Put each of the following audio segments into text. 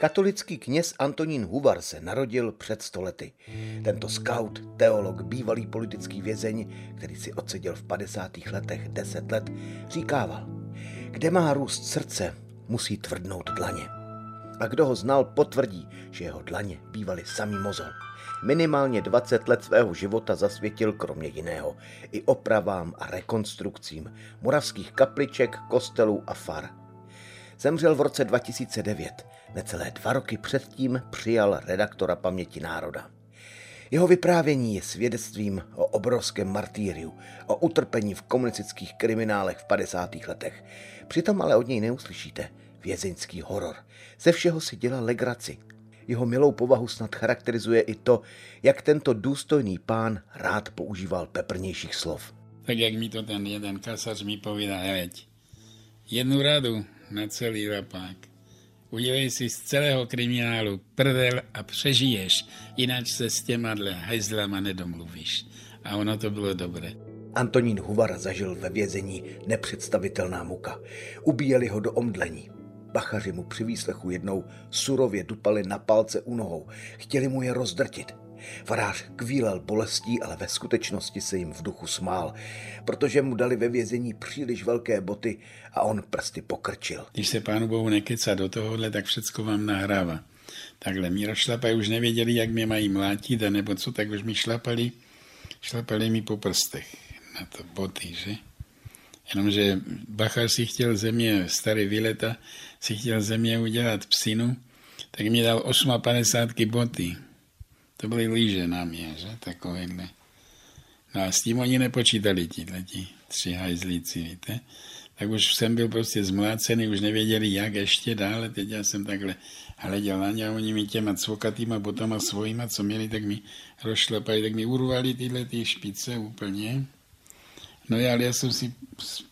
Katolický kněz Antonín Huvar se narodil před stolety. Tento scout, teolog, bývalý politický vězeň, který si odseděl v 50. letech 10 let, říkával, kde má růst srdce, musí tvrdnout dlaně. A kdo ho znal, potvrdí, že jeho dlaně bývaly samý mozol. Minimálně 20 let svého života zasvětil kromě jiného i opravám a rekonstrukcím moravských kapliček, kostelů a far. Zemřel v roce 2009, necelé dva roky předtím přijal redaktora Paměti národa. Jeho vyprávění je svědectvím o obrovském martýriu, o utrpení v komunistických kriminálech v 50. letech. Přitom ale od něj neuslyšíte vězeňský horor. Ze všeho si dělal legraci. Jeho milou povahu snad charakterizuje i to, jak tento důstojný pán rád používal peprnějších slov. Tak jak mi to ten jeden kasař mi povídá, jednu radu na celý rapák. Udělej si z celého kriminálu prdel a přežiješ, jinak se s těma hajzlama nedomluvíš. A ono to bylo dobré. Antonín Huvar zažil ve vězení nepředstavitelná muka. Ubíjeli ho do omdlení. Bachaři mu při výslechu jednou surově dupali na palce u nohou. Chtěli mu je rozdrtit. Farář kvílel bolestí, ale ve skutečnosti se jim v duchu smál, protože mu dali ve vězení příliš velké boty a on prsty pokrčil. Když se pánu bohu nekecá do tohohle, tak všecko vám nahrává. Takhle mi rozšlapaj, už nevěděli, jak mě mají mlátit, a nebo co, tak už mi šlapali, šlapali mi po prstech na to boty, že? Jenomže Bachar si chtěl země, starý Vileta, si chtěl země udělat psinu, tak mi dal 58 boty. To byly líže na mě, že? Takovéhle. No a s tím oni nepočítali, ti tři hajzlíci, víte? Tak už jsem byl prostě zmlácený, už nevěděli, jak ještě dále. Teď já jsem takhle hleděl na ně a oni mi těma cvokatýma botama svojima, co měli, tak mi rozšlapali, tak mi urvali tyhle ty špice úplně. No já, ale já jsem si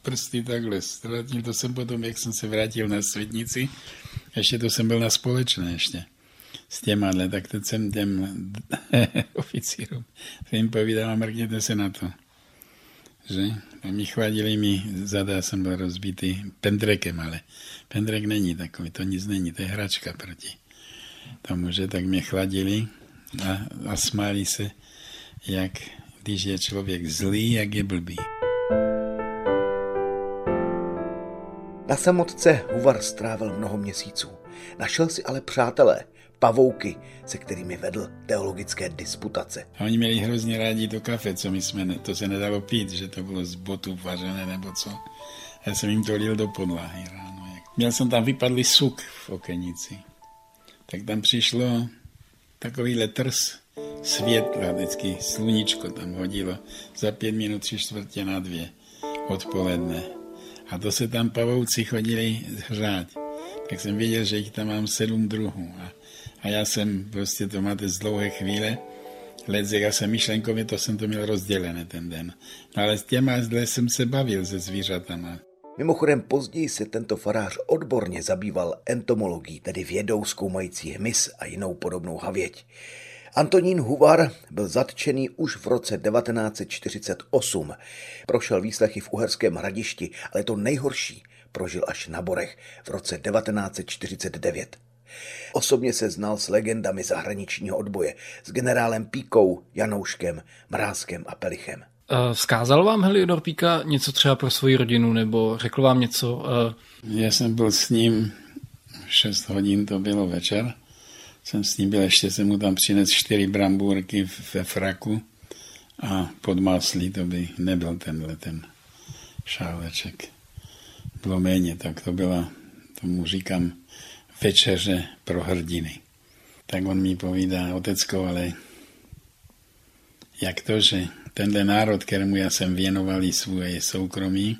prsty takhle ztratil, to jsem potom, jak jsem se vrátil na světnici, ještě to jsem byl na společné ještě s těma, tak teď jsem těm oficírům jim povídal mrkněte se na to. Že? A mi chvádili mi zada, jsem byl rozbitý pendrekem, ale pendrek není takový, to nic není, to je hračka proti tomu, že tak mě chladili a, a smáli se, jak když je člověk zlý, jak je blbý. Na samotce Huvar strávil mnoho měsíců. Našel si ale přátelé, pavouky, se kterými vedl teologické disputace. A oni měli hrozně rádi to kafe, co my jsme, to se nedalo pít, že to bylo z botu vařené nebo co. Já jsem jim to lil do podlahy ráno. Měl jsem tam vypadlý suk v okenici. Tak tam přišlo takový trs světla, vždycky sluníčko tam hodilo za pět minut, tři čtvrtě na dvě odpoledne. A to se tam pavouci chodili hřát. Tak jsem věděl, že jich tam mám sedm druhů. A a já jsem prostě to máte z dlouhé chvíle, let já jsem myšlenkově, to jsem to měl rozdělené ten den. No ale s těma zde jsem se bavil se zvířatama. Mimochodem později se tento farář odborně zabýval entomologií, tedy vědou zkoumající hmyz a jinou podobnou havěť. Antonín Huvar byl zatčený už v roce 1948. Prošel výslechy v Uherském hradišti, ale to nejhorší prožil až na Borech v roce 1949. Osobně se znal s legendami zahraničního odboje, s generálem Píkou, Janouškem, Mrázkem a Pelichem. Eh, vzkázal vám Heliodor Píka něco třeba pro svoji rodinu, nebo řekl vám něco? Eh? Já jsem byl s ním 6 hodin, to bylo večer. Jsem s ním byl, ještě jsem mu tam přinesl čtyři brambůrky ve fraku a pod maslí to by nebyl tenhle ten šáleček. Bylo méně, tak to byla, tomu říkám, večeře pro hrdiny. Tak on mi povídá, otecko, ale jak to, že tenhle národ, kterému já jsem věnoval i svoje soukromí,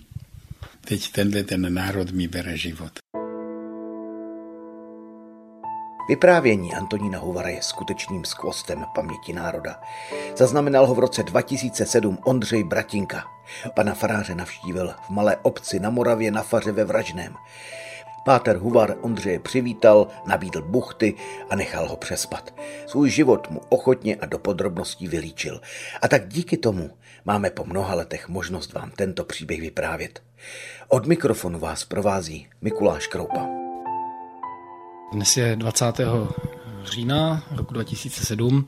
teď tenhle ten národ mi bere život. Vyprávění Antonína Huvara je skutečným skvostem paměti národa. Zaznamenal ho v roce 2007 Ondřej Bratinka. Pana faráře navštívil v malé obci na Moravě na faře ve Vražném. Páter Huvar Ondřeje přivítal, nabídl buchty a nechal ho přespat. Svůj život mu ochotně a do podrobností vylíčil. A tak díky tomu máme po mnoha letech možnost vám tento příběh vyprávět. Od mikrofonu vás provází Mikuláš Kroupa. Dnes je 20. října roku 2007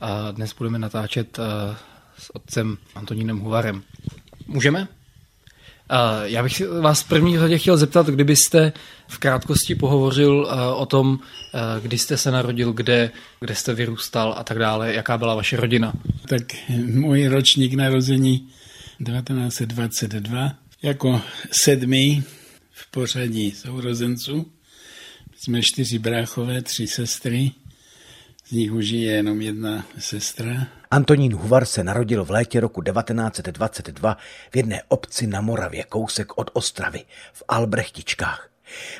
a dnes budeme natáčet eh, s otcem Antonínem Huvarem. Můžeme? Já bych vás v první řadě chtěl zeptat, kdybyste v krátkosti pohovořil o tom, kdy jste se narodil, kde, kde jste vyrůstal a tak dále, jaká byla vaše rodina. Tak můj ročník narození 1922 jako sedmý v pořadí sourozenců. Jsme čtyři bráchové, tři sestry, z nich už je jenom jedna sestra. Antonín Huvar se narodil v létě roku 1922 v jedné obci na Moravě, kousek od Ostravy, v Albrechtičkách.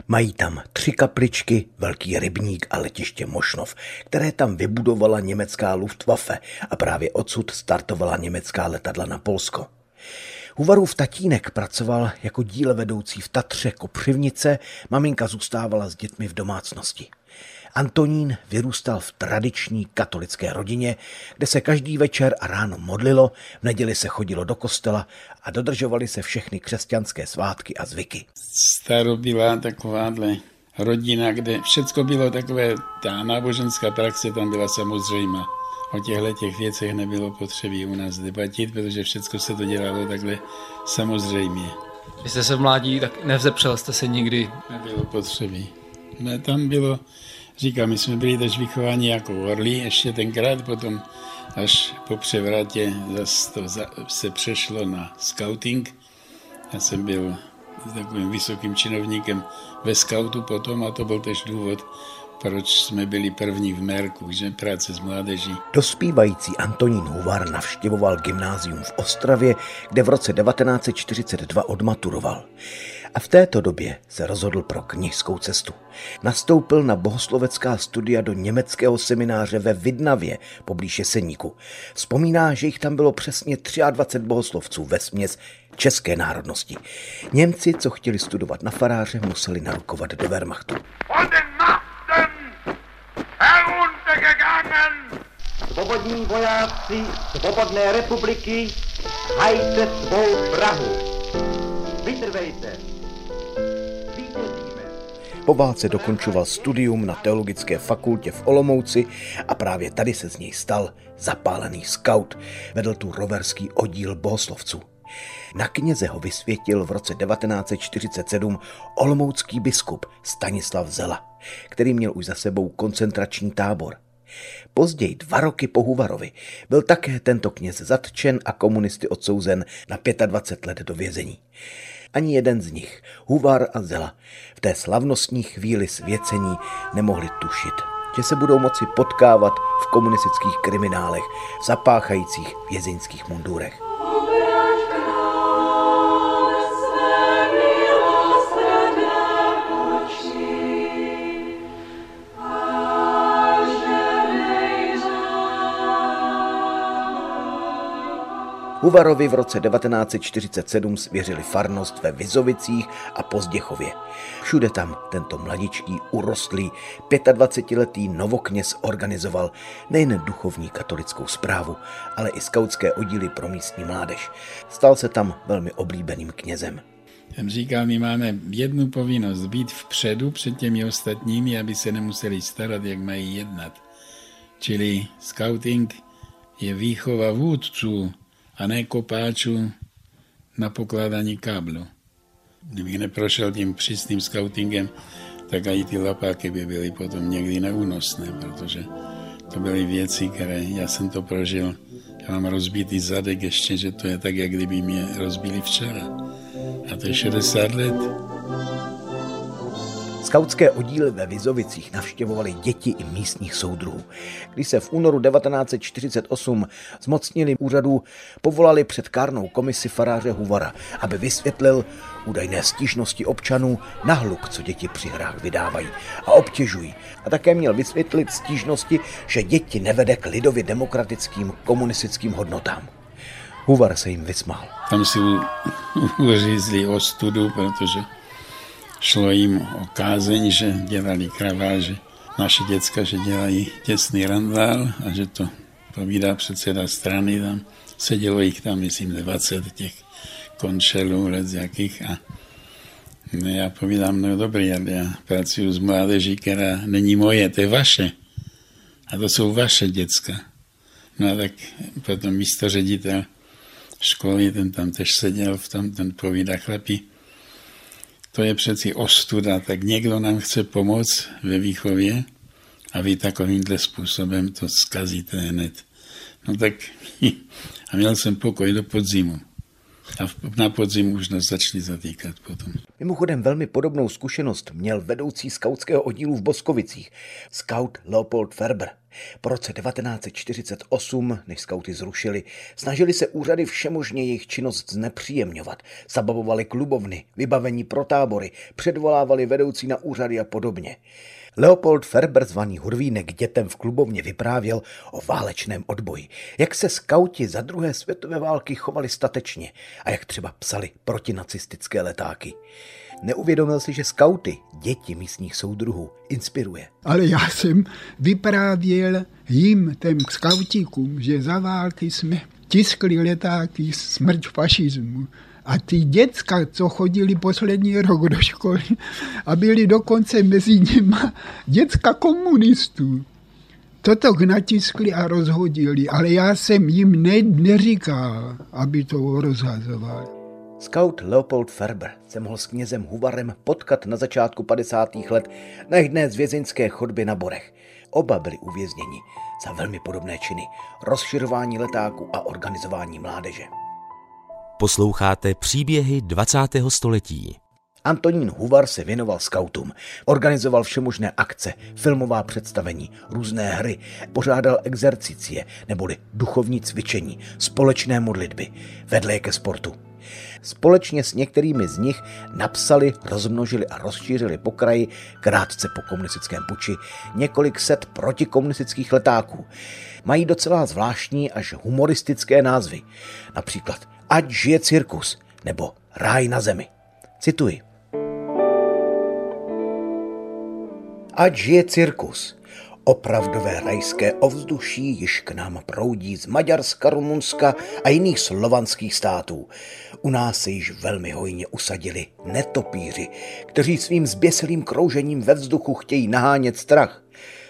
Mají tam tři kapličky, velký rybník a letiště Mošnov, které tam vybudovala německá Luftwaffe a právě odsud startovala německá letadla na Polsko. Huvarův tatínek pracoval jako díle vedoucí v Tatře Kopřivnice, maminka zůstávala s dětmi v domácnosti. Antonín vyrůstal v tradiční katolické rodině, kde se každý večer a ráno modlilo, v neděli se chodilo do kostela a dodržovaly se všechny křesťanské svátky a zvyky. Staro byla takováhle rodina, kde všechno bylo takové, ta náboženská praxe tam byla samozřejmá. O těchto těch věcech nebylo potřebí u nás debatit, protože všechno se to dělalo takhle samozřejmě. Vy jste se v mládí, tak nevzepřel jste se nikdy? Nebylo potřebí. Ne, tam bylo Říkám, my jsme byli teď vychováni jako orlí, ještě tenkrát, potom až po převratě zase to se přešlo na scouting. Já jsem byl takovým vysokým činovníkem ve scoutu potom a to byl tež důvod, proč jsme byli první v Merku, že práce s mládeží. Dospívající Antonín Huvar navštěvoval gymnázium v Ostravě, kde v roce 1942 odmaturoval a v této době se rozhodl pro knižskou cestu. Nastoupil na bohoslovecká studia do německého semináře ve Vidnavě, poblíž Jeseníku. Vzpomíná, že jich tam bylo přesně 23 bohoslovců ve směs české národnosti. Němci, co chtěli studovat na faráře, museli narukovat do Wehrmachtu. Svobodní vojáci Svobodné republiky, hajte svou Prahu. Vytrvejte. Po válce dokončoval studium na Teologické fakultě v Olomouci a právě tady se z něj stal zapálený scout. Vedl tu roverský oddíl bohoslovců. Na kněze ho vysvětil v roce 1947 olomoucký biskup Stanislav Zela, který měl už za sebou koncentrační tábor. Později, dva roky po Huvarovi, byl také tento kněz zatčen a komunisty odsouzen na 25 let do vězení ani jeden z nich, Huvar a Zela, v té slavnostní chvíli svěcení nemohli tušit, že se budou moci potkávat v komunistických kriminálech, zapáchajících vězeňských mundurech. Huvarovi v roce 1947 svěřili farnost ve Vizovicích a Pozděchově. Všude tam tento mladičký, urostlý, 25-letý novokněz organizoval nejen duchovní katolickou zprávu, ale i skautské oddíly pro místní mládež. Stal se tam velmi oblíbeným knězem. Jsem říkal, my máme jednu povinnost, být vpředu před těmi ostatními, aby se nemuseli starat, jak mají jednat. Čili scouting je výchova vůdců, a ne kopáčů na pokládání káblu. Kdybych neprošel tím přísným scoutingem, tak i ty lapáky by byly potom někdy neúnosné, protože to byly věci, které já jsem to prožil. Já mám rozbitý zadek ještě, že to je tak, jak kdyby mě rozbili včera. A to je 60 let. Skautské oddíly ve Vizovicích navštěvovali děti i místních soudruhů. Když se v únoru 1948 zmocnili úřadů, povolali před kárnou komisi faráře Huvara, aby vysvětlil údajné stížnosti občanů na hluk, co děti při hrách vydávají a obtěžují. A také měl vysvětlit stížnosti, že děti nevede k lidově demokratickým komunistickým hodnotám. Huvar se jim vysmál. Tam si uřízli ostudu, protože šlo jim o kázeň, že dělali kraváže. Naše děcka, že dělají těsný randál a že to povídá předseda strany tam. Sedělo jich tam, myslím, 20 těch končelů, let jakých a no já povídám, no dobrý, ale já pracuji s mládeží, která není moje, to je vaše. A to jsou vaše děcka. No a tak potom místo ředitel školy, ten tam tež seděl v tom, ten povídá chlapi, to je přeci ostuda, tak někdo nám chce pomoct ve výchově a vy takovýmhle způsobem to zkazíte hned. No tak a měl jsem pokoj do podzimu. A na podzim už nás začali zatýkat potom. Mimochodem velmi podobnou zkušenost měl vedoucí skautského oddílu v Boskovicích, scout Leopold Ferber. Po roce 1948, než skauty zrušili, snažili se úřady všemožně jejich činnost znepříjemňovat. Zabavovali klubovny, vybavení pro tábory, předvolávali vedoucí na úřady a podobně. Leopold Ferber zvaný Hurvínek dětem v klubovně vyprávěl o válečném odboji, jak se skauti za druhé světové války chovali statečně a jak třeba psali protinacistické letáky. Neuvědomil si, že skauty, děti místních soudruhů, inspiruje. Ale já jsem vyprávěl jim, těm skautíkům, že za války jsme tiskli letáky smrť fašismu. A ty děcka, co chodili poslední rok do školy a byli dokonce mezi nimi děcka komunistů, toto natiskli a rozhodili, ale já jsem jim ne, neříkal, aby to rozhazovali. Scout Leopold Ferber se mohl s knězem Huvarem potkat na začátku 50. let na jedné z vězeňské chodby na Borech. Oba byli uvězněni za velmi podobné činy, rozširování letáku a organizování mládeže. Posloucháte příběhy 20. století. Antonín Huvar se věnoval skautům. Organizoval všemožné akce, filmová představení, různé hry, pořádal exercicie neboli duchovní cvičení, společné modlitby, vedle je ke sportu. Společně s některými z nich napsali, rozmnožili a rozšířili po kraji, krátce po komunistickém puči, několik set protikomunistických letáků. Mají docela zvláštní až humoristické názvy, například Ať žije cirkus nebo Ráj na zemi. Cituji. Ať žije cirkus. Opravdové rajské ovzduší již k nám proudí z Maďarska, Rumunska a jiných slovanských států. U nás se již velmi hojně usadili netopíři, kteří svým zběsilým kroužením ve vzduchu chtějí nahánět strach.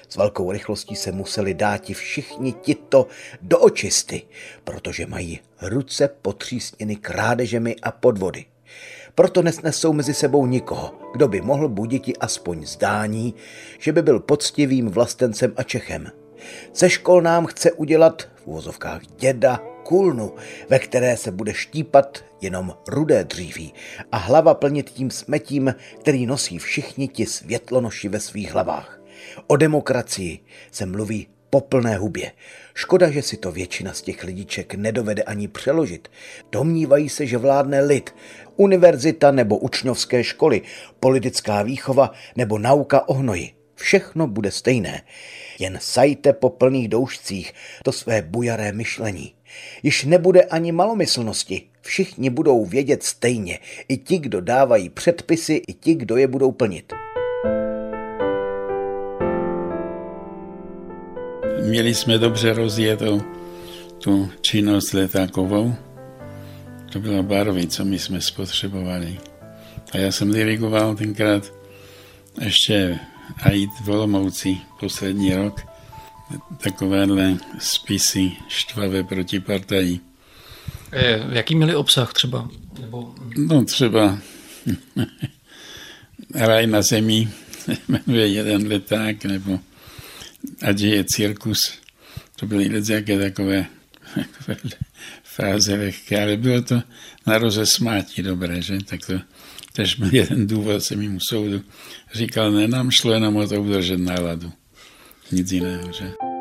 S velkou rychlostí se museli dáti všichni tito do očisty, protože mají ruce potřísněny krádežemi a podvody. Proto nesnesou mezi sebou nikoho, kdo by mohl buditi aspoň zdání, že by byl poctivým vlastencem a Čechem. Ze škol nám chce udělat v úvozovkách děda kulnu, ve které se bude štípat jenom rudé dříví a hlava plnit tím smetím, který nosí všichni ti světlonoši ve svých hlavách. O demokracii se mluví po plné hubě. Škoda, že si to většina z těch lidiček nedovede ani přeložit. Domnívají se, že vládne lid, univerzita nebo učňovské školy, politická výchova nebo nauka o hnoji. Všechno bude stejné. Jen sajte po plných doušcích to své bujaré myšlení. Již nebude ani malomyslnosti. Všichni budou vědět stejně. I ti, kdo dávají předpisy, i ti, kdo je budou plnit. Měli jsme dobře rozjetou tu činnost letákovou. To byla barvy, co my jsme spotřebovali. A já jsem dirigoval tenkrát ještě AIT v Olomouci poslední rok takovéhle spisy štvavé proti partají. E, jaký měli obsah třeba? Nebo... No třeba Raj na zemi jmenuje jeden leták, nebo ať je cirkus. To byly jaké takové, fráze lehké, ale bylo to na rozesmátí dobré, že? Tak to Tež byl jeden důvod se mimo soudu. Říkal, ne, nám šlo jenom o to udržet náladu. Nic jiného, že?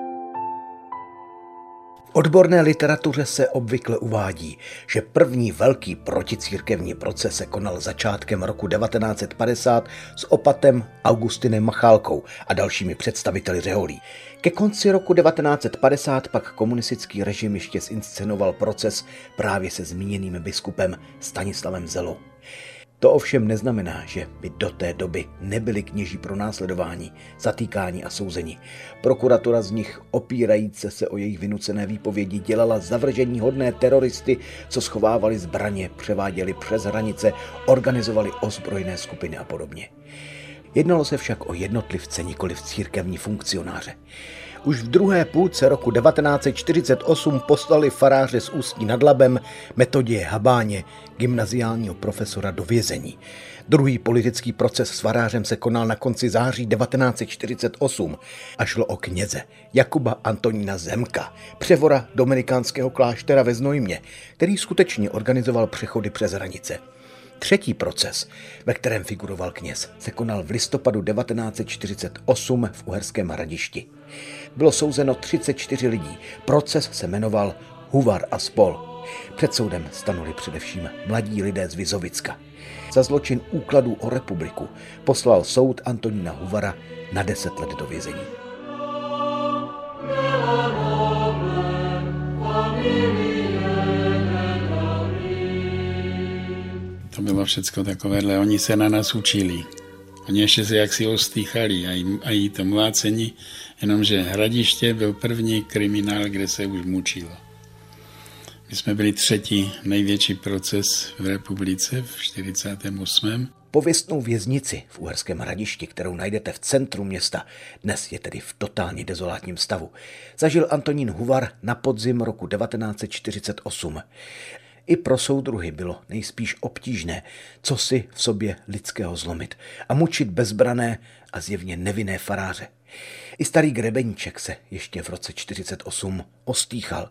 Odborné literatuře se obvykle uvádí, že první velký proticírkevní proces se konal začátkem roku 1950 s opatem Augustinem Machálkou a dalšími představiteli řeholí. Ke konci roku 1950 pak komunistický režim ještě zinscenoval proces právě se zmíněným biskupem Stanislavem Zelou. To ovšem neznamená, že by do té doby nebyli kněží pro následování, zatýkání a souzení. Prokuratura z nich, opírajíce se o jejich vynucené výpovědi, dělala zavržení hodné teroristy, co schovávali zbraně, převáděli přes hranice, organizovali ozbrojené skupiny a podobně. Jednalo se však o jednotlivce, nikoli v církevní funkcionáře. Už v druhé půlce roku 1948 poslali faráře z Ústí nad Labem Metodie Habáně, gymnaziálního profesora do vězení. Druhý politický proces s farářem se konal na konci září 1948 a šlo o kněze Jakuba Antonína Zemka, převora dominikánského kláštera ve Znojmě, který skutečně organizoval přechody přes hranice. Třetí proces, ve kterém figuroval kněz, se konal v listopadu 1948 v Uherském hradišti. Bylo souzeno 34 lidí. Proces se jmenoval Huvar a spol. Před soudem stanuli především mladí lidé z Vizovicka. Za zločin úkladů o republiku poslal soud Antonína Huvara na 10 let do vězení. To bylo všechno takovéhle, oni se na nás učili. Oni ještě se jaksi ostýchali a jí, a jí to mlácení, jenomže Hradiště byl první kriminál, kde se už mučilo. My jsme byli třetí největší proces v republice v 48. Pověstnou věznici v Uherském hradišti, kterou najdete v centru města, dnes je tedy v totálně dezolátním stavu, zažil Antonín Huvar na podzim roku 1948. I pro soudruhy bylo nejspíš obtížné, co si v sobě lidského zlomit a mučit bezbrané a zjevně nevinné faráře. I starý grebeníček se ještě v roce 48 ostýchal.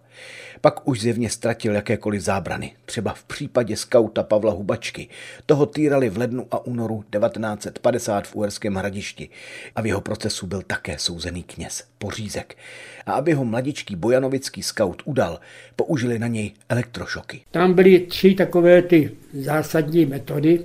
Pak už zjevně ztratil jakékoliv zábrany. Třeba v případě skauta Pavla Hubačky. Toho týrali v lednu a únoru 1950 v Uherském hradišti a v jeho procesu byl také souzený kněz Pořízek. A aby ho mladičký bojanovický skaut udal, použili na něj elektrošoky. Tam byly tři takové ty zásadní metody.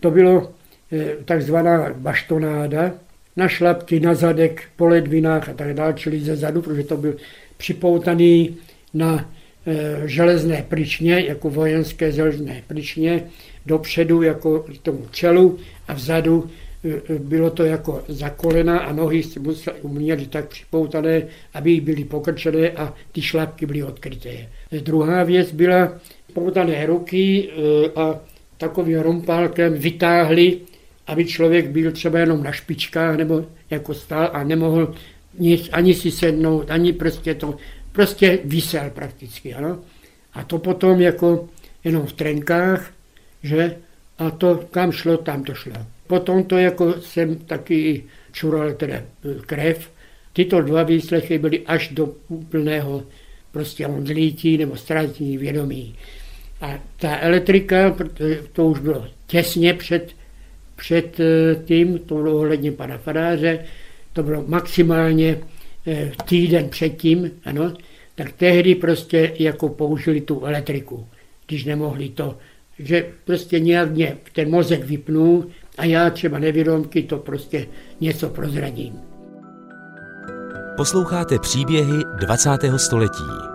To bylo eh, takzvaná baštonáda, na šlapky, na zadek, po ledvinách a tak dále, čili ze zadu, protože to byl připoutaný na e, železné pryčně, jako vojenské železné pryčně, dopředu jako tomu čelu a vzadu e, bylo to jako za kolena a nohy museli, měli tak připoutané, aby byly pokrčené a ty šlapky byly odkryté. Druhá věc byla poutané ruky e, a takovým rumpálkem vytáhli aby člověk byl třeba jenom na špičkách nebo jako stál a nemohl nic, ani si sednout, ani prostě to, prostě vysel prakticky, ano. A to potom jako jenom v trenkách, že, a to kam šlo, tam to šlo. Potom to jako jsem taky čural teda e, krev. Tyto dva výslechy byly až do úplného prostě omdlítí nebo ztrácení vědomí. A ta elektrika, to už bylo těsně před před eh, tím, to bylo ohledně pana faráře, to bylo maximálně eh, týden předtím, ano, tak tehdy prostě jako použili tu elektriku, když nemohli to, že prostě nějak mě ten mozek vypnul a já třeba nevědomky to prostě něco prozradím. Posloucháte příběhy 20. století.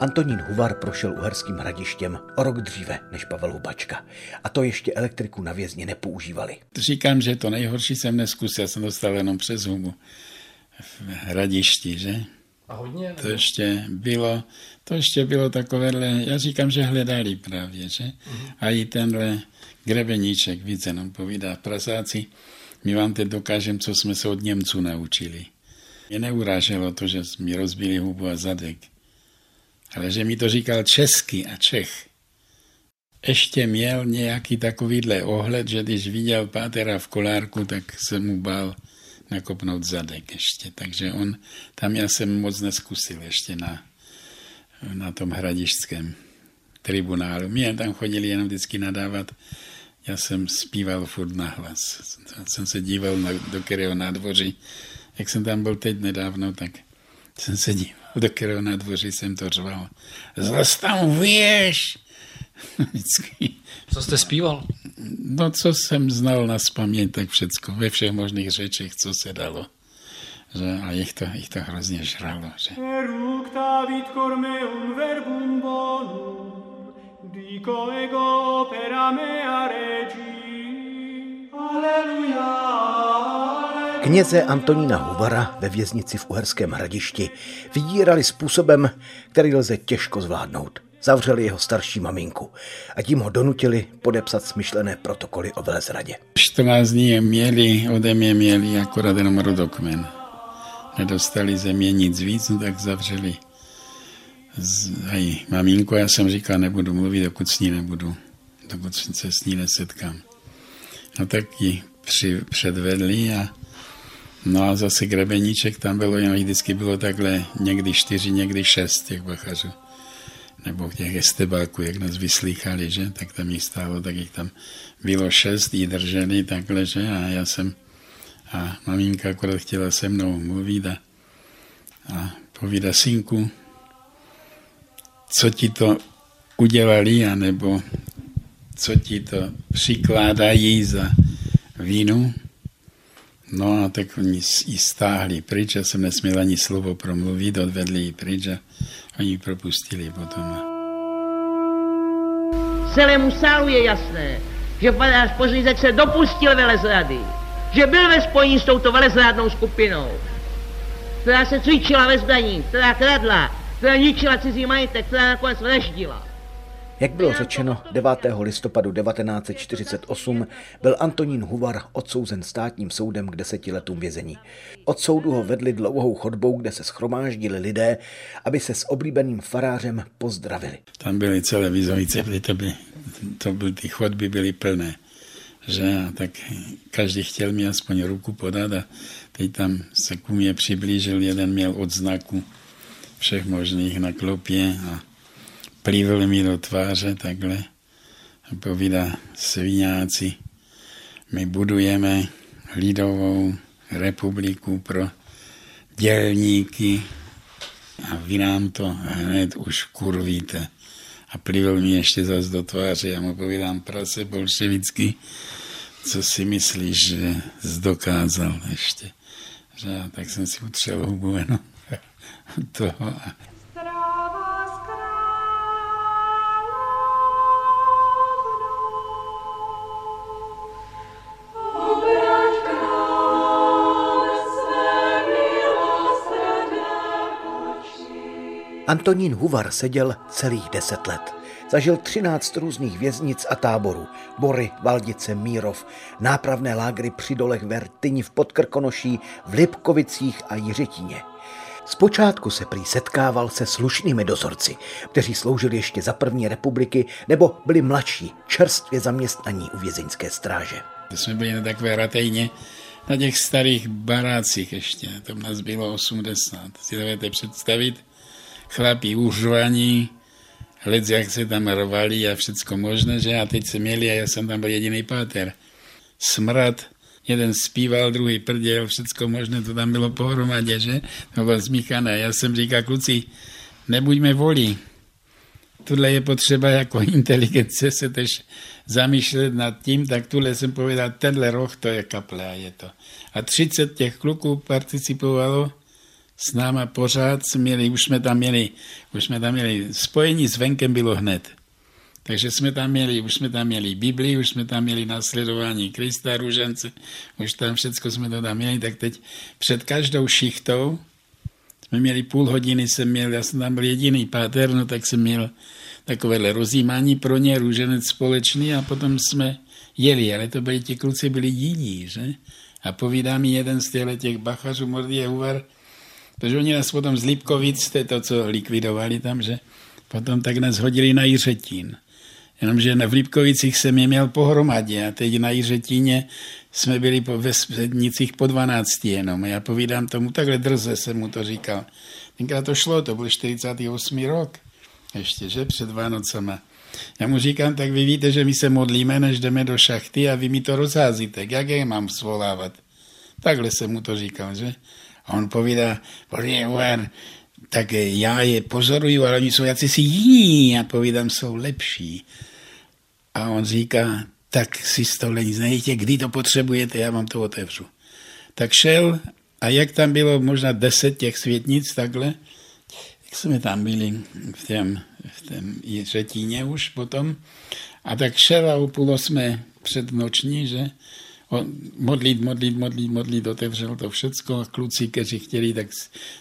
Antonín Huvar prošel uherským hradištěm o rok dříve než Pavel Hubačka. A to ještě elektriku na vězně nepoužívali. Říkám, že to nejhorší jsem neskusil, jsem dostal jenom přes hubu v hradišti, že? A hodně? To ještě bylo, to ještě bylo takovéhle, já říkám, že hledali právě, že? Uh-huh. A i tenhle grebeníček více nám povídá prasáci, my vám teď dokážeme, co jsme se od Němců naučili. Mě neuráželo to, že mi rozbili hubu a zadek ale že mi to říkal česky a Čech. Ještě měl nějaký takovýhle ohled, že když viděl pátera v kolárku, tak se mu bál nakopnout zadek ještě. Takže on, tam já jsem moc neskusil ještě na, na tom hradišském. tribunálu. My tam chodili jenom vždycky nadávat. Já jsem zpíval furt na hlas. Jsem se díval na, do kterého nádvoří. Jak jsem tam byl teď nedávno, tak jsem se díval, do kterého nádvoří jsem to řval. Zase tam věš! Vždycky. Co jste zpíval? No, co jsem znal na spaměť, tak všecko, ve všech možných řečech, co se dalo. Že, a jich to, jich to hrozně žralo. Že. verbum bonum, dico ego opera mea regi. Kněze Antonína Huvara ve věznici v Uherském hradišti vydírali způsobem, který lze těžko zvládnout. Zavřeli jeho starší maminku a tím ho donutili podepsat smyšlené protokoly o velezradě. 14 dní měli, ode mě měli akorát jenom rodokmen. Nedostali země nic víc, no tak zavřeli aj maminku. Já jsem říkal, nebudu mluvit, dokud s ní nebudu, dokud se s ní nesetkám. No tak ji při, předvedli a No a zase grebeníček tam bylo, jenom vždycky bylo takhle někdy čtyři, někdy šest těch bachařů. Nebo těch estebáků, jak nás vyslýchali, že, tak tam jich stálo, tak jich tam bylo šest, jí drželi takhle, že, a já jsem, a maminka akorát chtěla se mnou mluvit a, a povídá synku, co ti to udělali, anebo co ti to přikládají za vínu. No a tak oni ji stáhli pryč, já jsem nesměl ani slovo promluvit, odvedli ji pryč a oni propustili potom. Celému sálu je jasné, že farář Pořízek se dopustil velezrady, že byl ve spojení s touto velezrádnou skupinou, která se cvičila ve zbraní, která kradla, která ničila cizí majetek, která nakonec vraždila. Jak bylo řečeno, 9. listopadu 1948 byl Antonín Huvar odsouzen státním soudem k deseti letům vězení. Od soudu ho vedli dlouhou chodbou, kde se schromáždili lidé, aby se s oblíbeným farářem pozdravili. Tam byly celé vizovice, to, by, to by, ty chodby byly plné. Že? A tak každý chtěl mi aspoň ruku podat a teď tam se ku mě přiblížil, jeden měl odznaku všech možných na klopě a plivl mi do tváře takhle a povídá sviňáci, my budujeme lidovou republiku pro dělníky a vy nám to hned už kurvíte. A plivl mi ještě zas do tváře, já mu povídám prase bolševicky, co si myslíš, že zdokázal ještě. Že, tak jsem si utřel hubu jenom toho a Antonín Huvar seděl celých deset let. Zažil 13 různých věznic a táborů. Bory, Valdice, Mírov, nápravné lágry při dolech Vertyni v Podkrkonoší, v Lipkovicích a Jiřetíně. Zpočátku se prý setkával se slušnými dozorci, kteří sloužili ještě za první republiky nebo byli mladší, čerstvě zaměstnaní u vězeňské stráže. To jsme byli na takové ratejně, na těch starých barácích ještě, tam nás bylo 80. Si dovedete představit, chlapí užvaní, lec jak se tam rvali a všecko možné, že a teď se měli a já jsem tam byl jediný páter. Smrad, jeden zpíval, druhý prděl, všecko možné, to tam bylo pohromadě, že? To bylo zmíchané. Já jsem říkal, kluci, nebuďme volí. Tuhle je potřeba jako inteligence se tež zamýšlet nad tím, tak tuhle jsem povedal, tenhle roh to je kaple a je to. A 30 těch kluků participovalo s náma pořád měli, už jsme tam měli, už jsme tam měli, spojení s venkem bylo hned. Takže jsme tam měli, už jsme tam měli Biblii, už jsme tam měli následování Krista, růžence, už tam všechno jsme to tam měli, tak teď před každou šichtou jsme měli půl hodiny, jsem měl, já jsem tam byl jediný páter, no tak jsem měl takovéhle rozjímání pro ně, růženec společný a potom jsme jeli, ale to byli ti kluci, byli jidí, že? A povídá mi jeden z těch bachařů, Mordie Huvar, Protože oni nás potom z Lipkovic, to je to, co likvidovali tam, že potom tak nás hodili na Jiřetín. Jenomže v Lipkovicích jsem je měl pohromadě a teď na Jiřetíně jsme byli po, ve Svednicích po 12 jenom. Já povídám tomu, takhle drze jsem mu to říkal. Tenkrát to šlo, to byl 48. rok ještě, že, před Vánocama. Já mu říkám, tak vy víte, že my se modlíme, než jdeme do šachty a vy mi to rozházíte. Jak je mám svolávat? Takhle jsem mu to říkal, že? A on povídá, Bože, tak já je pozoruju, ale oni jsou jací jiní. Já povídám, jsou lepší. A on říká, tak si z toho nic nejděte, kdy to potřebujete, já vám to otevřu. Tak šel a jak tam bylo možná deset těch světnic takhle, jak jsme tam byli v tom, v řetíně už potom, a tak šel a u půl osmé před noční, že modlit, modlit, modlit, modlit, otevřel to všecko a kluci, kteří chtěli, tak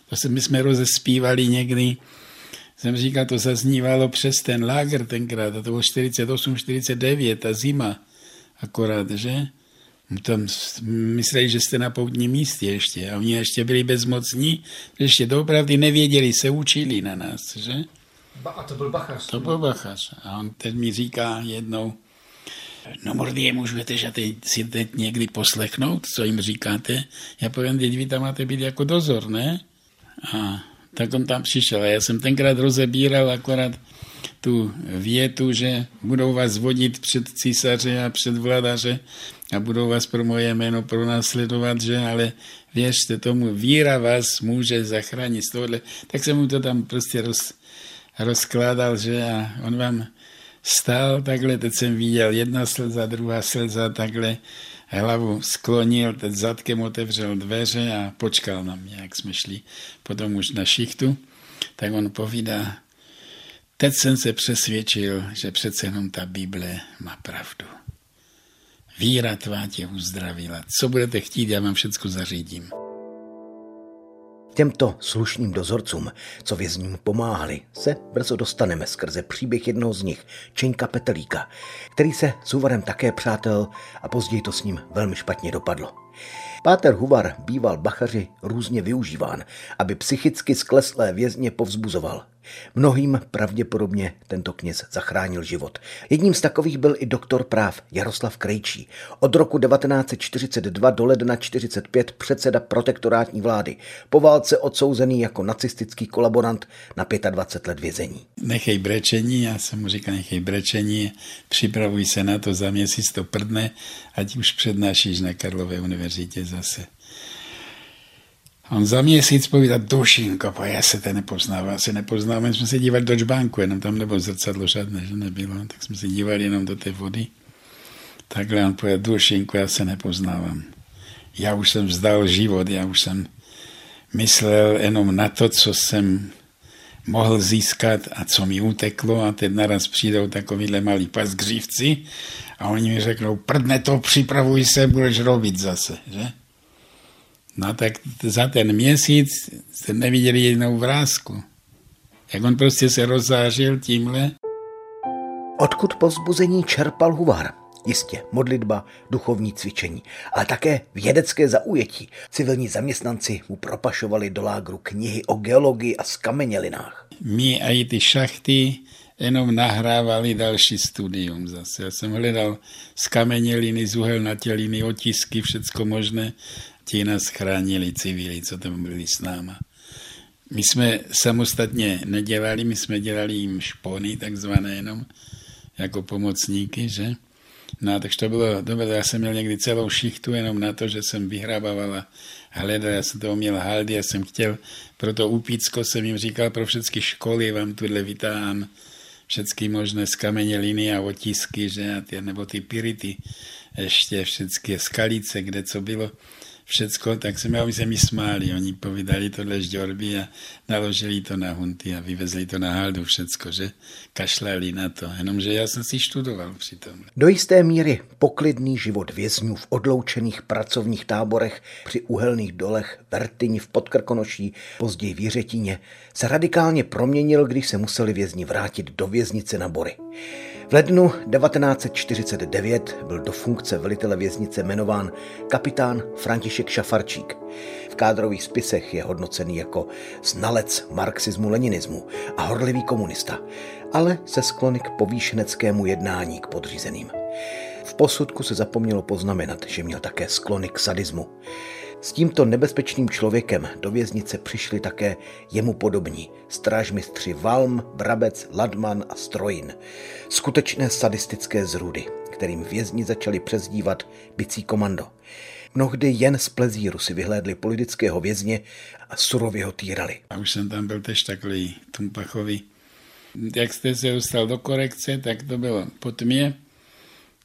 to se, my jsme rozespívali někdy, jsem říkal, to zaznívalo přes ten lágr tenkrát, a to bylo 48, 49, ta zima akorát, že? Tam mysleli, že jste na poutním místě ještě a oni ještě byli bezmocní, že ještě doopravdy nevěděli, se učili na nás, že? A to byl bachař. To byl bachař. A on teď mi říká jednou, no je můžete že teď si teď někdy poslechnout, co jim říkáte. Já povím, teď vy tam máte být jako dozor, ne? A tak on tam přišel. A já jsem tenkrát rozebíral akorát tu větu, že budou vás vodit před císaře a před vladaře a budou vás pro moje jméno pronásledovat, že ale věřte tomu, víra vás může zachránit z tohohle. Tak jsem mu to tam prostě roz, rozkládal, že a on vám stál takhle, teď jsem viděl jedna slza, druhá slza, takhle hlavu sklonil, teď zadkem otevřel dveře a počkal na mě, jak jsme šli potom už na šichtu. Tak on povídá, teď jsem se přesvědčil, že přece jenom ta Bible má pravdu. Víra tvá tě uzdravila. Co budete chtít, já vám všechno zařídím. Těmto slušným dozorcům, co vězňům pomáhali, se brzo dostaneme skrze příběh jednoho z nich, Čenka Petelíka, který se s Huvarem také přátel a později to s ním velmi špatně dopadlo. Páter Huvar býval bachaři různě využíván, aby psychicky skleslé vězně povzbuzoval. Mnohým pravděpodobně tento kněz zachránil život. Jedním z takových byl i doktor práv Jaroslav Krejčí. Od roku 1942 do ledna 1945 předseda protektorátní vlády. Po válce odsouzený jako nacistický kolaborant na 25 let vězení. Nechej brečení, já jsem mu říkal, nechej brečení, připravuj se na to, za měsíc to prdne, ať už přednášíš na Karlové univerzitě zase. On za měsíc povídá, dušinko, po já se to nepoznává, se nepoznáme, jsme se dívali do čbánku, jenom tam nebylo zrcadlo žádné, že nebylo, tak jsme se dívali jenom do té vody. Takhle on pověděl, dušinko, já se nepoznávám. Já už jsem vzdal život, já už jsem myslel jenom na to, co jsem mohl získat a co mi uteklo a teď naraz přijdou takovýhle malí pasgřívci a oni mi řeknou, prdne to, připravuj se, budeš robit zase, že? No tak za ten měsíc jste neviděli jednou vrázku. Jak on prostě se rozzářil tímhle. Odkud povzbuzení čerpal Huvar? Jistě modlitba, duchovní cvičení, ale také vědecké zaujetí. Civilní zaměstnanci mu propašovali do lágru knihy o geologii a skamenělinách. My a i ty šachty jenom nahrávali další studium zase. Já jsem hledal skameněliny, zuhelnatěliny, otisky, všecko možné ti nás chránili civili, co tam byli s náma. My jsme samostatně nedělali, my jsme dělali jim špony, takzvané jenom, jako pomocníky, že? No takže to bylo, bylo, já jsem měl někdy celou šichtu jenom na to, že jsem vyhrabával a hledal, já jsem toho měl haldy, já jsem chtěl, pro to Upícko jsem jim říkal, pro všechny školy vám tuhle vytáhám všechny možné skameněliny a otisky, že, a ty, nebo ty pirity, ještě všechny skalice, kde co bylo všecko, tak jsme oni se mi smáli. Oni povídali tohle žďorby a naložili to na hunty a vyvezli to na haldu všecko, že kašlali na to. Jenomže já jsem si študoval přitom. Do jisté míry poklidný život vězňů v odloučených pracovních táborech při uhelných dolech Vertyni v Podkrkonoší, později v Jiřetíně, se radikálně proměnil, když se museli vězni vrátit do věznice na Bory. V lednu 1949 byl do funkce velitele věznice jmenován kapitán František Šafarčík. V kádrových spisech je hodnocený jako znalec marxismu-leninismu a horlivý komunista, ale se sklony k povýšeneckému jednání k podřízeným. V posudku se zapomnělo poznamenat, že měl také sklony k sadismu. S tímto nebezpečným člověkem do věznice přišli také jemu podobní strážmistři Valm, Brabec, Ladman a Strojin. Skutečné sadistické zrůdy, kterým vězni začali přezdívat bicí komando. Mnohdy jen z plezíru si vyhlédli politického vězně a surově ho týrali. A už jsem tam byl tež takový tumpachový. Jak jste se dostal do korekce, tak to bylo po tmě.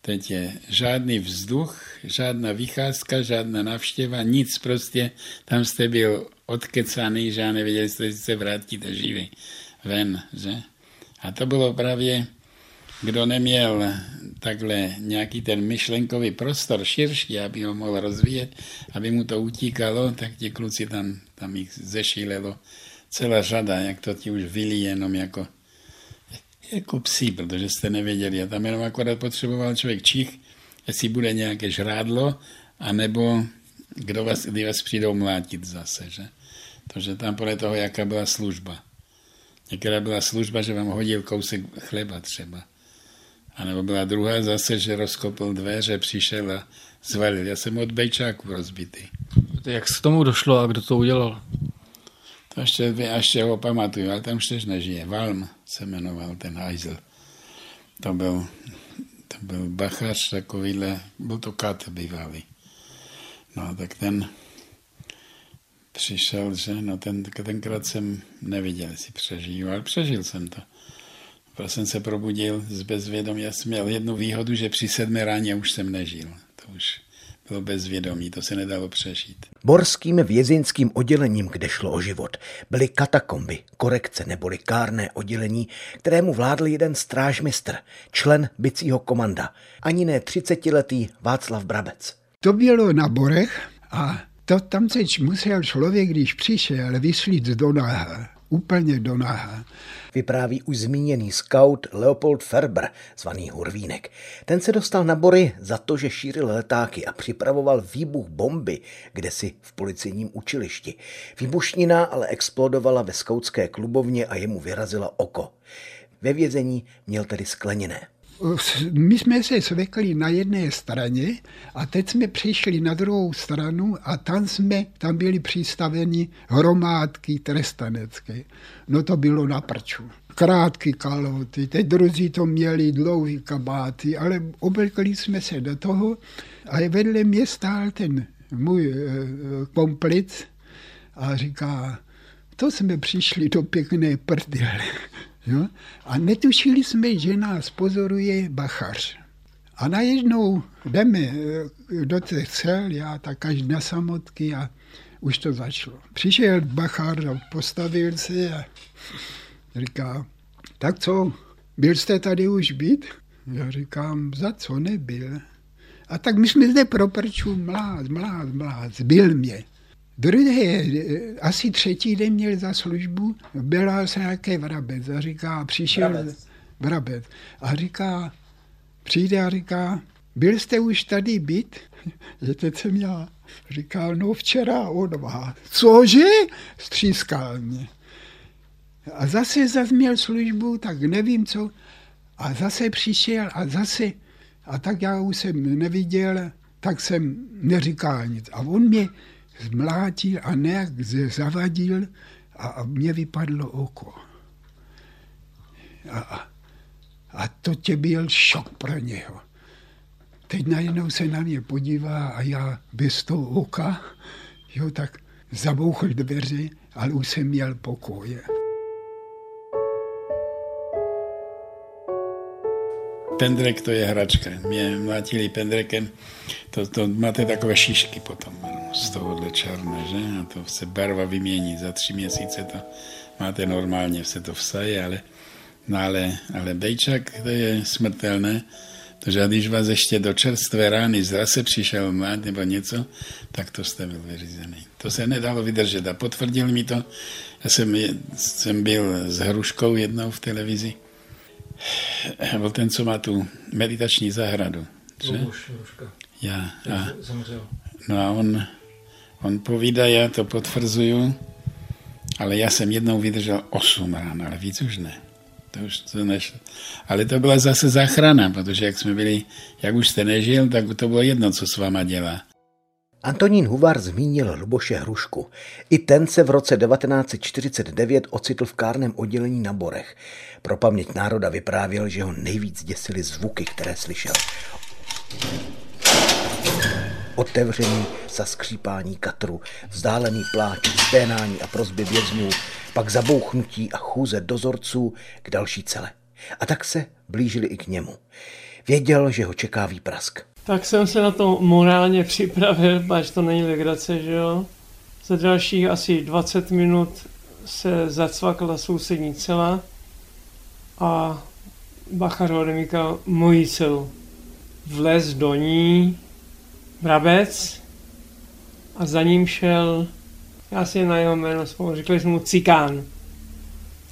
Teď je žádný vzduch, žádná vycházka, žádná návštěva, nic prostě. Tam jste byl odkecaný, že nevěděli jste, že se vrátíte živý ven, že? A to bylo právě kdo neměl takhle nějaký ten myšlenkový prostor širší, aby ho mohl rozvíjet, aby mu to utíkalo, tak ti kluci tam, tam jich zešílelo celá řada, jak to ti už vylí jenom jako, jako psí, protože jste nevěděli. A tam jenom akorát potřeboval člověk čich, jestli bude nějaké žrádlo, anebo kdo vás, kdy vás přijdou mlátit zase, že? Takže tam podle toho, jaká byla služba. Některá byla služba, že vám hodil kousek chleba třeba. A nebo byla druhá zase, že rozkopl dveře, přišel a zvalil. Já jsem od bejčáku rozbitý. Jak se tomu došlo a kdo to udělal? To ještě, ještě ho pamatuju, ale tam už nežije. Valm se jmenoval ten hajzl. To byl, to byl bachař takovýhle, byl to kat bývalý. No tak ten přišel, že no ten, tenkrát jsem neviděl, jestli přežiju, ale přežil jsem to. Pak jsem se probudil z bezvědomí. Já jsem měl jednu výhodu, že při sedmé ráně už jsem nežil. To už bylo bezvědomí, to se nedalo přežít. Borským vězeňským oddělením, kde šlo o život, byly katakomby, korekce neboli kárné oddělení, kterému vládl jeden strážmistr, člen bicího komanda, ani ne 30-letý Václav Brabec. To bylo na Borech a to tam se musel člověk, když přišel, vyslít do náha, úplně do náha vypráví už zmíněný scout Leopold Ferber, zvaný Hurvínek. Ten se dostal na bory za to, že šířil letáky a připravoval výbuch bomby, kde si v policejním učilišti. Výbušnina ale explodovala ve skautské klubovně a jemu vyrazila oko. Ve vězení měl tedy skleněné my jsme se zvykli na jedné straně a teď jsme přišli na druhou stranu a tam jsme, tam byli přistaveni hromádky trestanecké. No to bylo na prču. Krátké kaloty, teď druzí to měli dlouhý kabáty, ale oblekli jsme se do toho a vedle mě stál ten můj e, komplic a říká, to jsme přišli do pěkné prdele. Jo? A netušili jsme, že nás pozoruje bachař. A najednou jdeme eh, do těch cel, já tak až na samotky a už to začalo. Přišel bachar a postavil se a říká, tak co, byl jste tady už být? Já říkám, za co nebyl? A tak my jsme zde pro prču mláz, mláz, mláz, byl mě. Druhé, asi třetí den měl za službu, byla se nějaký vrabec a říká, přišel vrabec. vrabec a říká, přijde a říká, byl jste už tady byt? Je teď jsem já. Říkal, no včera o dva. Cože? Střískal mě. A zase zase měl službu, tak nevím co. A zase přišel a zase. A tak já už jsem neviděl, tak jsem neříkal nic. A on mě zmlátil a nějak zavadil a, mě vypadlo oko. A, a, a to tě byl šok pro něho. Teď najednou se na mě podívá a já bez toho oka, jo, tak zabouchl dveře, ale už jsem měl pokoje. Pendrek to je hračka. Mě mlátili pendrekem, to, to máte takové šišky potom z tohohle černé, že? A to se barva vymění. Za tři měsíce to máte normálně, se to vsaje, ale, no ale, ale bejčak to je smrtelné, protože když vás ještě do čerstvé rány zase přišel mlad nebo něco, tak to jste byl vyřízený. To se nedalo vydržet a potvrdil mi to. Já jsem, jsem byl s Hruškou jednou v televizi. Byl ten, co má tu meditační zahradu. Že? Já. A, no a on On povídá, já to potvrzuju, ale já jsem jednou vydržel 8 rán, ale víc už ne. To už to nešlo. Ale to byla zase záchrana, protože jak jsme byli, jak už jste nežil, tak to bylo jedno, co s váma dělá. Antonín Huvar zmínil Luboše Hrušku. I ten se v roce 1949 ocitl v kárném oddělení na Borech. Pro paměť národa vyprávěl, že ho nejvíc děsily zvuky, které slyšel. Otevření skřípání katru, vzdálený pláč, sténání a prozby vězňů, pak zabouchnutí a chůze dozorců k další cele. A tak se blížili i k němu. Věděl, že ho čeká výprask. Tak jsem se na to morálně připravil, pač to není legrace, že jo. Za dalších asi 20 minut se zacvakla sousední cela a Bachař odemíkal moji celu. Vlez do ní Brabec a za ním šel, já si na jeho jméno spolu, říkali jsme mu Cikán.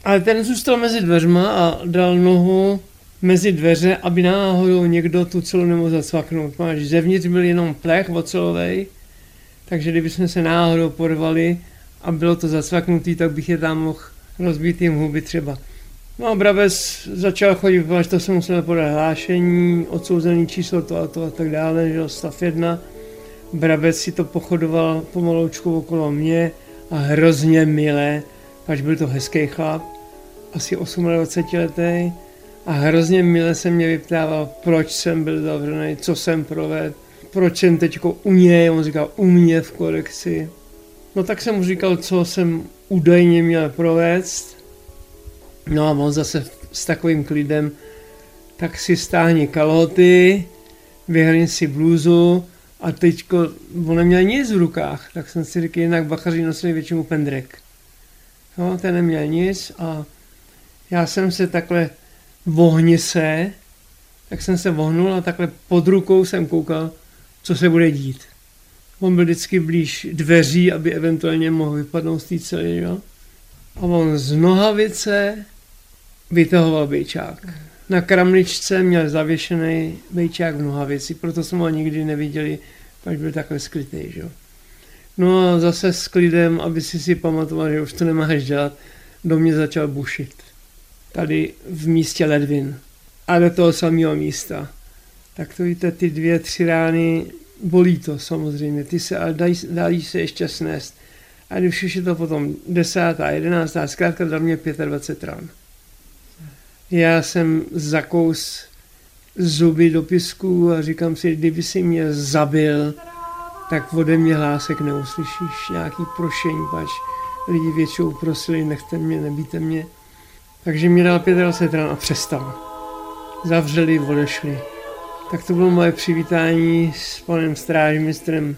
Ale ten zůstal mezi dveřma a dal nohu mezi dveře, aby náhodou někdo tu celou nemohl zacvaknout. Máš zevnitř byl jenom plech ocelovej, takže kdybychom se náhodou porvali a bylo to zacvaknutý, tak bych je tam mohl rozbít jim huby třeba. No a Brabec začal chodit, až to se musel podat hlášení, odsouzený číslo to a to a tak dále, že stav jedna. Brabec si to pochodoval pomaloučku okolo mě a hrozně milé, až byl to hezký chlap, asi 28 letý a hrozně milé se mě vyptával, proč jsem byl zavřený, co jsem provedl, proč jsem teď u něj, on říkal u mě v korekci. No tak jsem mu říkal, co jsem údajně měl provést. No a on zase s takovým klidem, tak si stáhni kalhoty, vyhrni si blůzu a teďko, on neměl nic v rukách, tak jsem si řekl, jinak bachaři nosili většinou pendrek. No, ten neměl nic a já jsem se takhle vohni se, tak jsem se vohnul a takhle pod rukou jsem koukal, co se bude dít. On byl vždycky blíž dveří, aby eventuálně mohl vypadnout z té cely, jo? A on z nohavice vytahoval bejčák. Na kramličce měl zavěšený bejčák v nohavici, proto jsme ho nikdy neviděli, až byl takhle skrytý, jo? No a zase s klidem, aby si si pamatoval, že už to nemáš dělat, do mě začal bušit tady v místě Ledvin a do toho samého místa. Tak to víte, ty dvě, tři rány, bolí to samozřejmě, ty se, ale dají, dají se ještě snést. A když už je to potom desátá, jedenáctá, zkrátka za mě 25 rán. Já jsem zakous zuby do pisku a říkám si, kdyby si mě zabil, tak ode mě hlásek neuslyšíš, nějaký prošení, pač lidi většinou prosili, nechte mě, nebíte mě. Takže mi dal 25 ran a přestal. Zavřeli, odešli. Tak to bylo moje přivítání s panem strážmistrem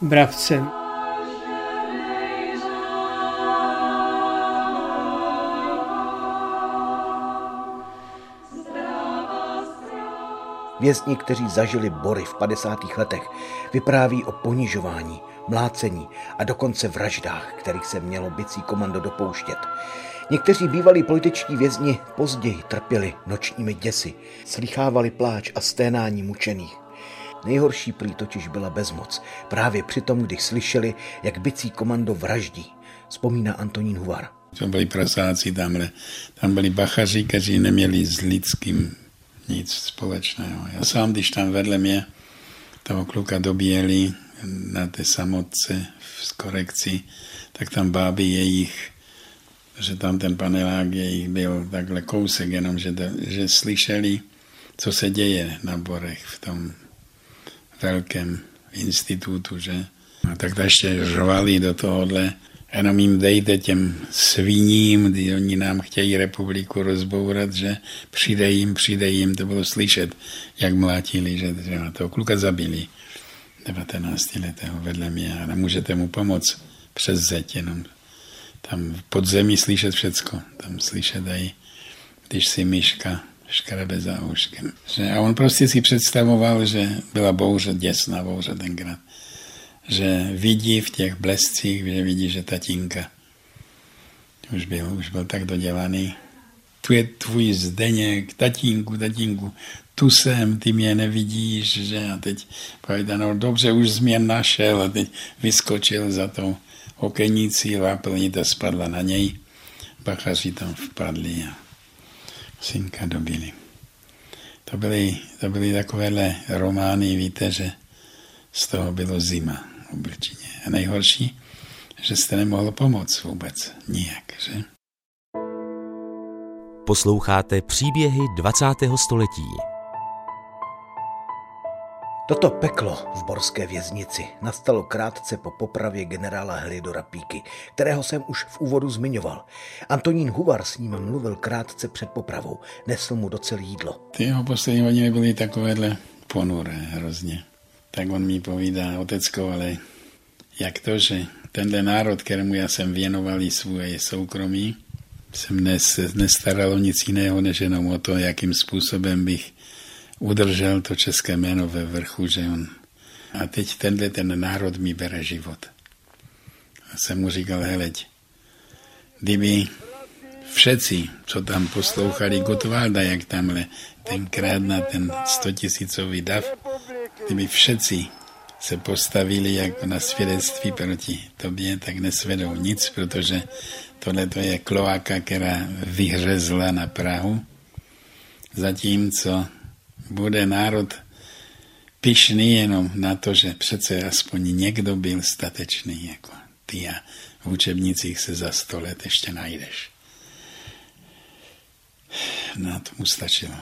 Bravcem. Vězni, kteří zažili bory v 50. letech, vypráví o ponižování, mlácení a dokonce vraždách, kterých se mělo bicí komando dopouštět. Někteří bývalí političtí vězni později trpěli nočními děsy, slychávali pláč a sténání mučených. Nejhorší prý totiž byla bezmoc, právě při tom, když slyšeli, jak bicí komando vraždí, vzpomíná Antonín Huvar. To byli prasáci tamhle. Tam byli bachaři, kteří neměli s lidským nic společného. Já sám, když tam vedle mě toho kluka dobíjeli na té samotce v korekci, tak tam báby jejich že tam ten panelák jejich byl takhle kousek, jenom že, že slyšeli, co se děje na Borech v tom velkém institutu, že? A tak ještě řvali do tohohle, jenom jim dejte těm sviním, kdy oni nám chtějí republiku rozbourat, že přijde jim, přijde jim, to bylo slyšet, jak mlátili, že třeba toho kluka zabili 19 letého vedle mě a nemůžete mu pomoct přes zeď jenom tam pod zemí slyšet všecko. Tam slyšet aj, když si myška škrabe za úškem. Že, a on prostě si představoval, že byla bouře, děsná bouře tenkrát. Že vidí v těch blescích, že vidí, že tatínka už byl, už byl tak dodělaný. Tu je tvůj zdeněk, tatínku, tatínku, tu jsem, ty mě nevidíš, že? A teď povedal, no dobře, už jsi mě našel a teď vyskočil za tou okenici, láplnita spadla na něj, bachaři tam vpadli a synka dobili. To byly, to byly takovéhle romány, víte, že z toho bylo zima v Brčině. A nejhorší, že jste nemohl pomoct vůbec nijak, že? Posloucháte příběhy 20. století. Toto peklo v borské věznici nastalo krátce po popravě generála Helidora Píky, kterého jsem už v úvodu zmiňoval. Antonín Huvar s ním mluvil krátce před popravou, nesl mu docel jídlo. Ty jeho poslední hodiny byly takovéhle ponuré hrozně. Tak on mi povídá, otecko, ale jak to, že tenhle národ, kterému já jsem věnoval i svoje soukromí, jsem nes, nestaral o nic jiného, než jenom o to, jakým způsobem bych udržel to české jméno ve vrchu, že on. A teď tenhle ten národ mi bere život. A jsem mu říkal, heleď, kdyby všetci, co tam poslouchali Gotwalda, jak tamhle tenkrát na ten stotisícový dav, kdyby všetci se postavili jako na svědectví proti tobě, tak nesvedou nic, protože tohle to je kloaka, která vyhřezla na Prahu, zatímco bude národ pišný jenom na to, že přece aspoň někdo byl statečný, jako ty a v učebnicích se za sto let ještě najdeš. No, to mu stačilo.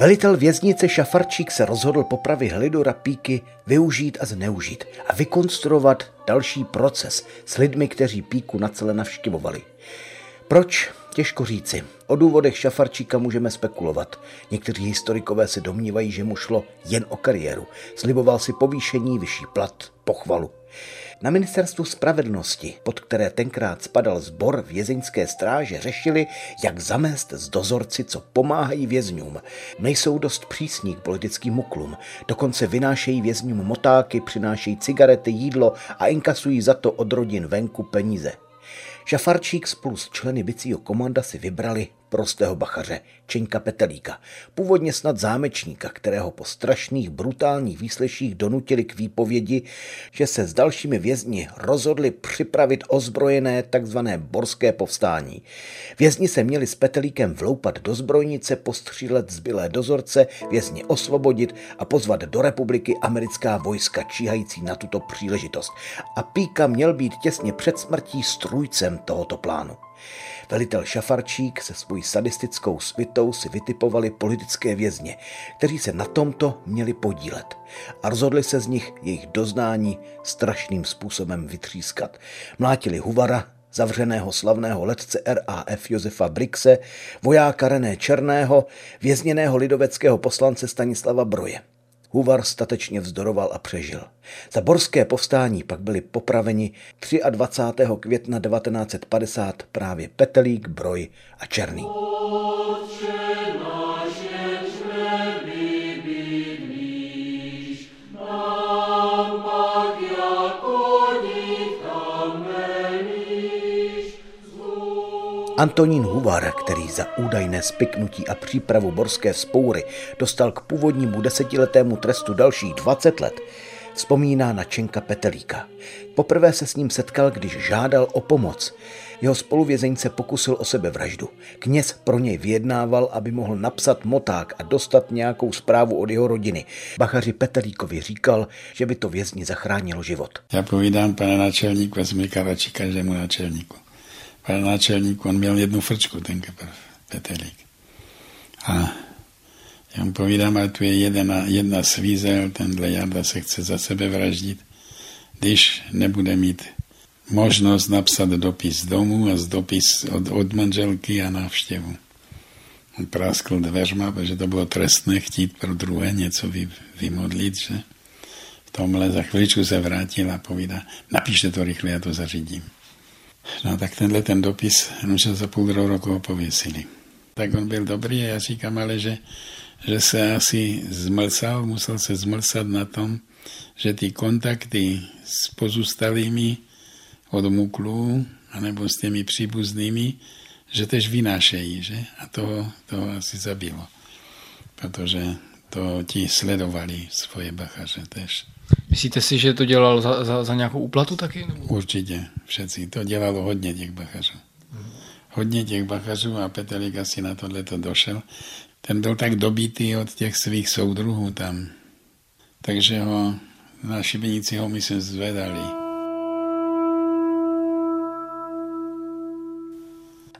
Velitel věznice Šafarčík se rozhodl popravy Hlidora Píky využít a zneužít a vykonstruovat další proces s lidmi, kteří Píku na celé navštěvovali. Proč? Těžko říci. O důvodech Šafarčíka můžeme spekulovat. Někteří historikové se domnívají, že mu šlo jen o kariéru. Sliboval si povýšení, vyšší plat, pochvalu. Na ministerstvu spravedlnosti, pod které tenkrát spadal zbor vězeňské stráže, řešili, jak zamést z dozorci, co pomáhají vězňům. Nejsou dost přísní k politickým muklům, dokonce vynášejí vězňům motáky, přinášejí cigarety, jídlo a inkasují za to od rodin venku peníze. Šafarčík spolu s členy bicího komanda si vybrali prostého bachaře, Čeňka Petelíka, původně snad zámečníka, kterého po strašných brutálních výsleších donutili k výpovědi, že se s dalšími vězni rozhodli připravit ozbrojené takzvané borské povstání. Vězni se měli s Petelíkem vloupat do zbrojnice, postřílet zbylé dozorce, vězni osvobodit a pozvat do republiky americká vojska číhající na tuto příležitost. A Píka měl být těsně před smrtí strůjcem tohoto plánu. Velitel Šafarčík se svojí sadistickou svitou si vytipovali politické vězně, kteří se na tomto měli podílet a rozhodli se z nich jejich doznání strašným způsobem vytřískat. Mlátili Huvara, zavřeného slavného letce RAF Josefa Brixe, vojáka René Černého, vězněného lidoveckého poslance Stanislava Broje. Huvar statečně vzdoroval a přežil. Za borské povstání pak byli popraveni 23. května 1950 právě Petelík, Broj a Černý. Antonín Huvar, který za údajné spiknutí a přípravu borské spoury dostal k původnímu desetiletému trestu dalších 20 let, vzpomíná na Čenka Petelíka. Poprvé se s ním setkal, když žádal o pomoc. Jeho spoluvězeň se pokusil o sebevraždu. Kněz pro něj vyjednával, aby mohl napsat moták a dostat nějakou zprávu od jeho rodiny. Bachaři Petelíkovi říkal, že by to vězni zachránilo život. Já povídám, pane náčelníku, vezmi karači každému náčelníku pane náčelníku, on měl jednu frčku, ten Petelík. A já mu povídám, ale tu je jedna, jedna svízel, tenhle Jarda se chce za sebe vraždit, když nebude mít možnost napsat dopis domů a z dopis od, od manželky a návštěvu. On práskl dveřma, protože to bylo trestné chtít pro druhé něco vy, vymodlit, že v tomhle za chvíličku se vrátil a povídá, napište to rychle, já to zařídím. No tak tenhle ten dopis, že za půl roku ho pověsili. Tak on byl dobrý a já říkám ale, že, že se asi zmlsal, musel se zmlsat na tom, že ty kontakty s pozůstalými od muklů, anebo s těmi příbuznými, že tež vynášejí, že? A toho, toho asi zabilo. Protože to ti sledovali svoje bachaře tež. Myslíte si, že to dělal za, za, za nějakou úplatu taky? Určitě, všetci. To dělalo hodně těch bachařů. Hodně těch bachařů a Petelík asi na tohle to došel. ten byl tak dobitý od těch svých soudruhů tam. Takže ho na šibenici ho myslím zvedali.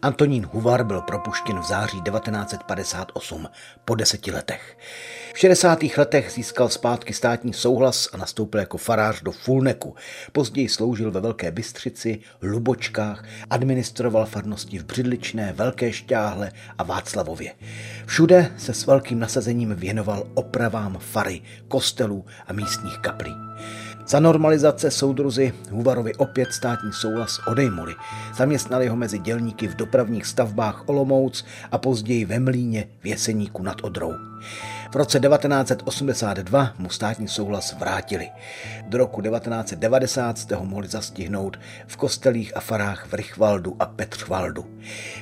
Antonín Huvar byl propuštěn v září 1958 po deseti letech. V 60. letech získal zpátky státní souhlas a nastoupil jako farář do Fulneku. Později sloužil ve Velké Bystřici, Lubočkách, administroval farnosti v Břidličné, Velké Šťáhle a Václavově. Všude se s velkým nasazením věnoval opravám fary, kostelů a místních kaplí. Za normalizace soudruzi Huvarovi opět státní souhlas odejmuli. Zaměstnali ho mezi dělníky v dopravních stavbách Olomouc a později ve Mlíně v Jeseníku nad Odrou. V roce 1982 mu státní souhlas vrátili. Do roku 1990 jste ho mohli zastihnout v kostelích a farách v Richvaldu a Petřvaldu.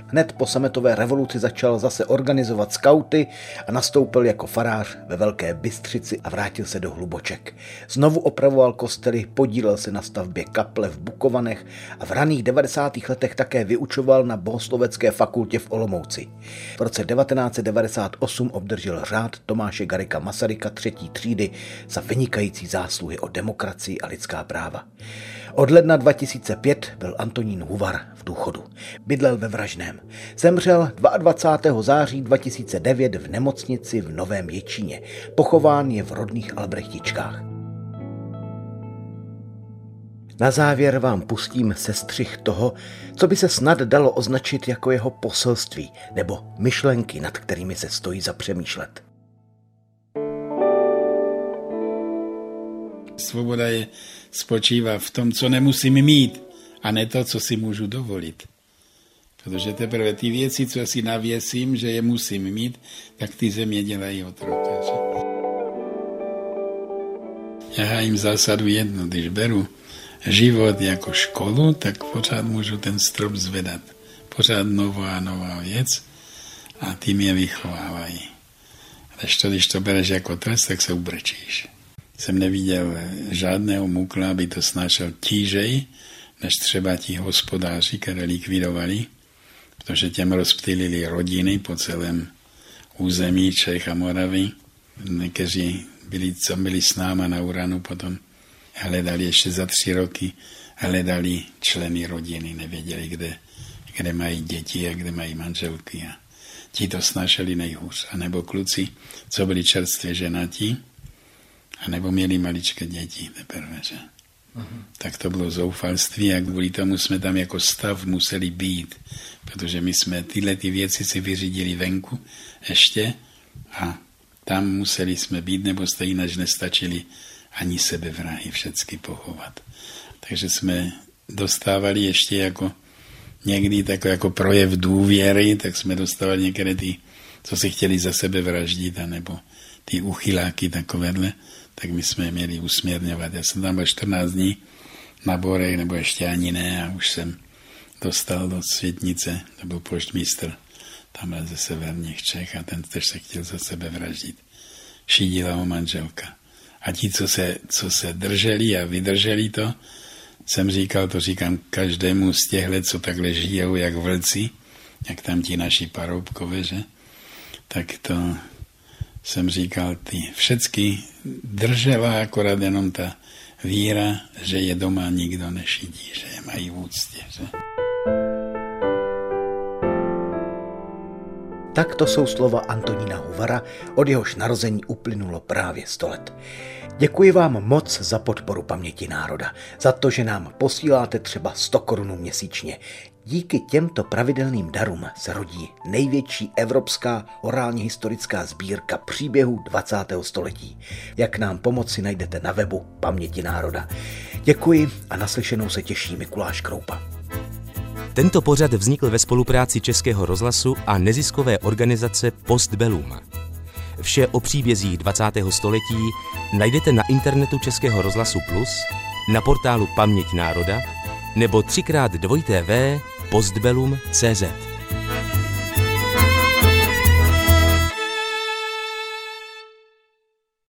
Hned po sametové revoluci začal zase organizovat skauty a nastoupil jako farář ve Velké Bystřici a vrátil se do Hluboček. Znovu opravoval kostely, podílel se na stavbě kaple v Bukovanech a v raných 90. letech také vyučoval na bohoslovecké fakultě v Olomouci. V roce 1998 obdržel řád Tomáše Garika Masaryka třetí třídy za vynikající zásluhy o demokracii a lidská práva. Od ledna 2005 byl Antonín Huvar v důchodu. Bydlel ve Vražném. Zemřel 22. září 2009 v nemocnici v Novém Ječíně. Pochován je v rodných Albrechtičkách. Na závěr vám pustím sestřih toho, co by se snad dalo označit jako jeho poselství nebo myšlenky, nad kterými se stojí za přemýšlet. Svoboda je, spočívá v tom, co nemusím mít, a ne to, co si můžu dovolit. Protože teprve ty věci, co si navěsím, že je musím mít, tak ty země dělají otroka. Že? Já hájím zásadu jednu, když beru život jako školu, tak pořád můžu ten strop zvedat. Pořád nová a nová věc a tím je vychovávají. Když to, když to bereš jako trest, tak se ubrečíš jsem neviděl žádného mukla, aby to snášel tížej, než třeba ti hospodáři, které likvidovali, protože těm rozptýlili rodiny po celém území Čech a Moravy. Někteří byli, co byli s náma na Uranu, potom hledali ještě za tři roky, hledali členy rodiny, nevěděli, kde, kde mají děti a kde mají manželky. A ti to snašeli nejhůř. A nebo kluci, co byli čerstvě ženatí, a nebo měli maličké děti teprve, že? Uh-huh. Tak to bylo zoufalství a kvůli tomu jsme tam jako stav museli být, protože my jsme tyhle ty věci si vyřídili venku ještě a tam museli jsme být, nebo stejně nestačili ani sebevrahy všecky pochovat. Takže jsme dostávali ještě jako někdy takový jako projev důvěry, tak jsme dostávali některé ty, co si chtěli za sebe vraždit, anebo ty uchyláky takovéhle tak my jsme je měli usměrňovat. Já jsem tam byl 14 dní na Borech, nebo ještě ani ne, a už jsem dostal do Světnice, to byl poštmístr tam ze severních Čech a ten tež se chtěl za sebe vraždit. Šídila ho manželka. A ti, co se, co se drželi a vydrželi to, jsem říkal, to říkám každému z těchhle, co takhle žijou jak vlci, jak tam ti naši paroubkové, že? Tak to, jsem říkal, ty všecky držela akorát jenom ta víra, že je doma nikdo nešidí, že je mají v úctě. Že? Tak to jsou slova Antonína Huvara, od jehož narození uplynulo právě 100 let. Děkuji vám moc za podporu paměti národa, za to, že nám posíláte třeba 100 korun měsíčně. Díky těmto pravidelným darům se rodí největší evropská orálně historická sbírka příběhů 20. století. Jak nám pomoci najdete na webu Paměti národa. Děkuji a naslyšenou se těší Mikuláš Kroupa. Tento pořad vznikl ve spolupráci Českého rozhlasu a neziskové organizace Postbellum. Vše o příbězích 20. století najdete na internetu Českého rozhlasu Plus, na portálu Paměť národa nebo třikrát dvojité v postbellum.cz.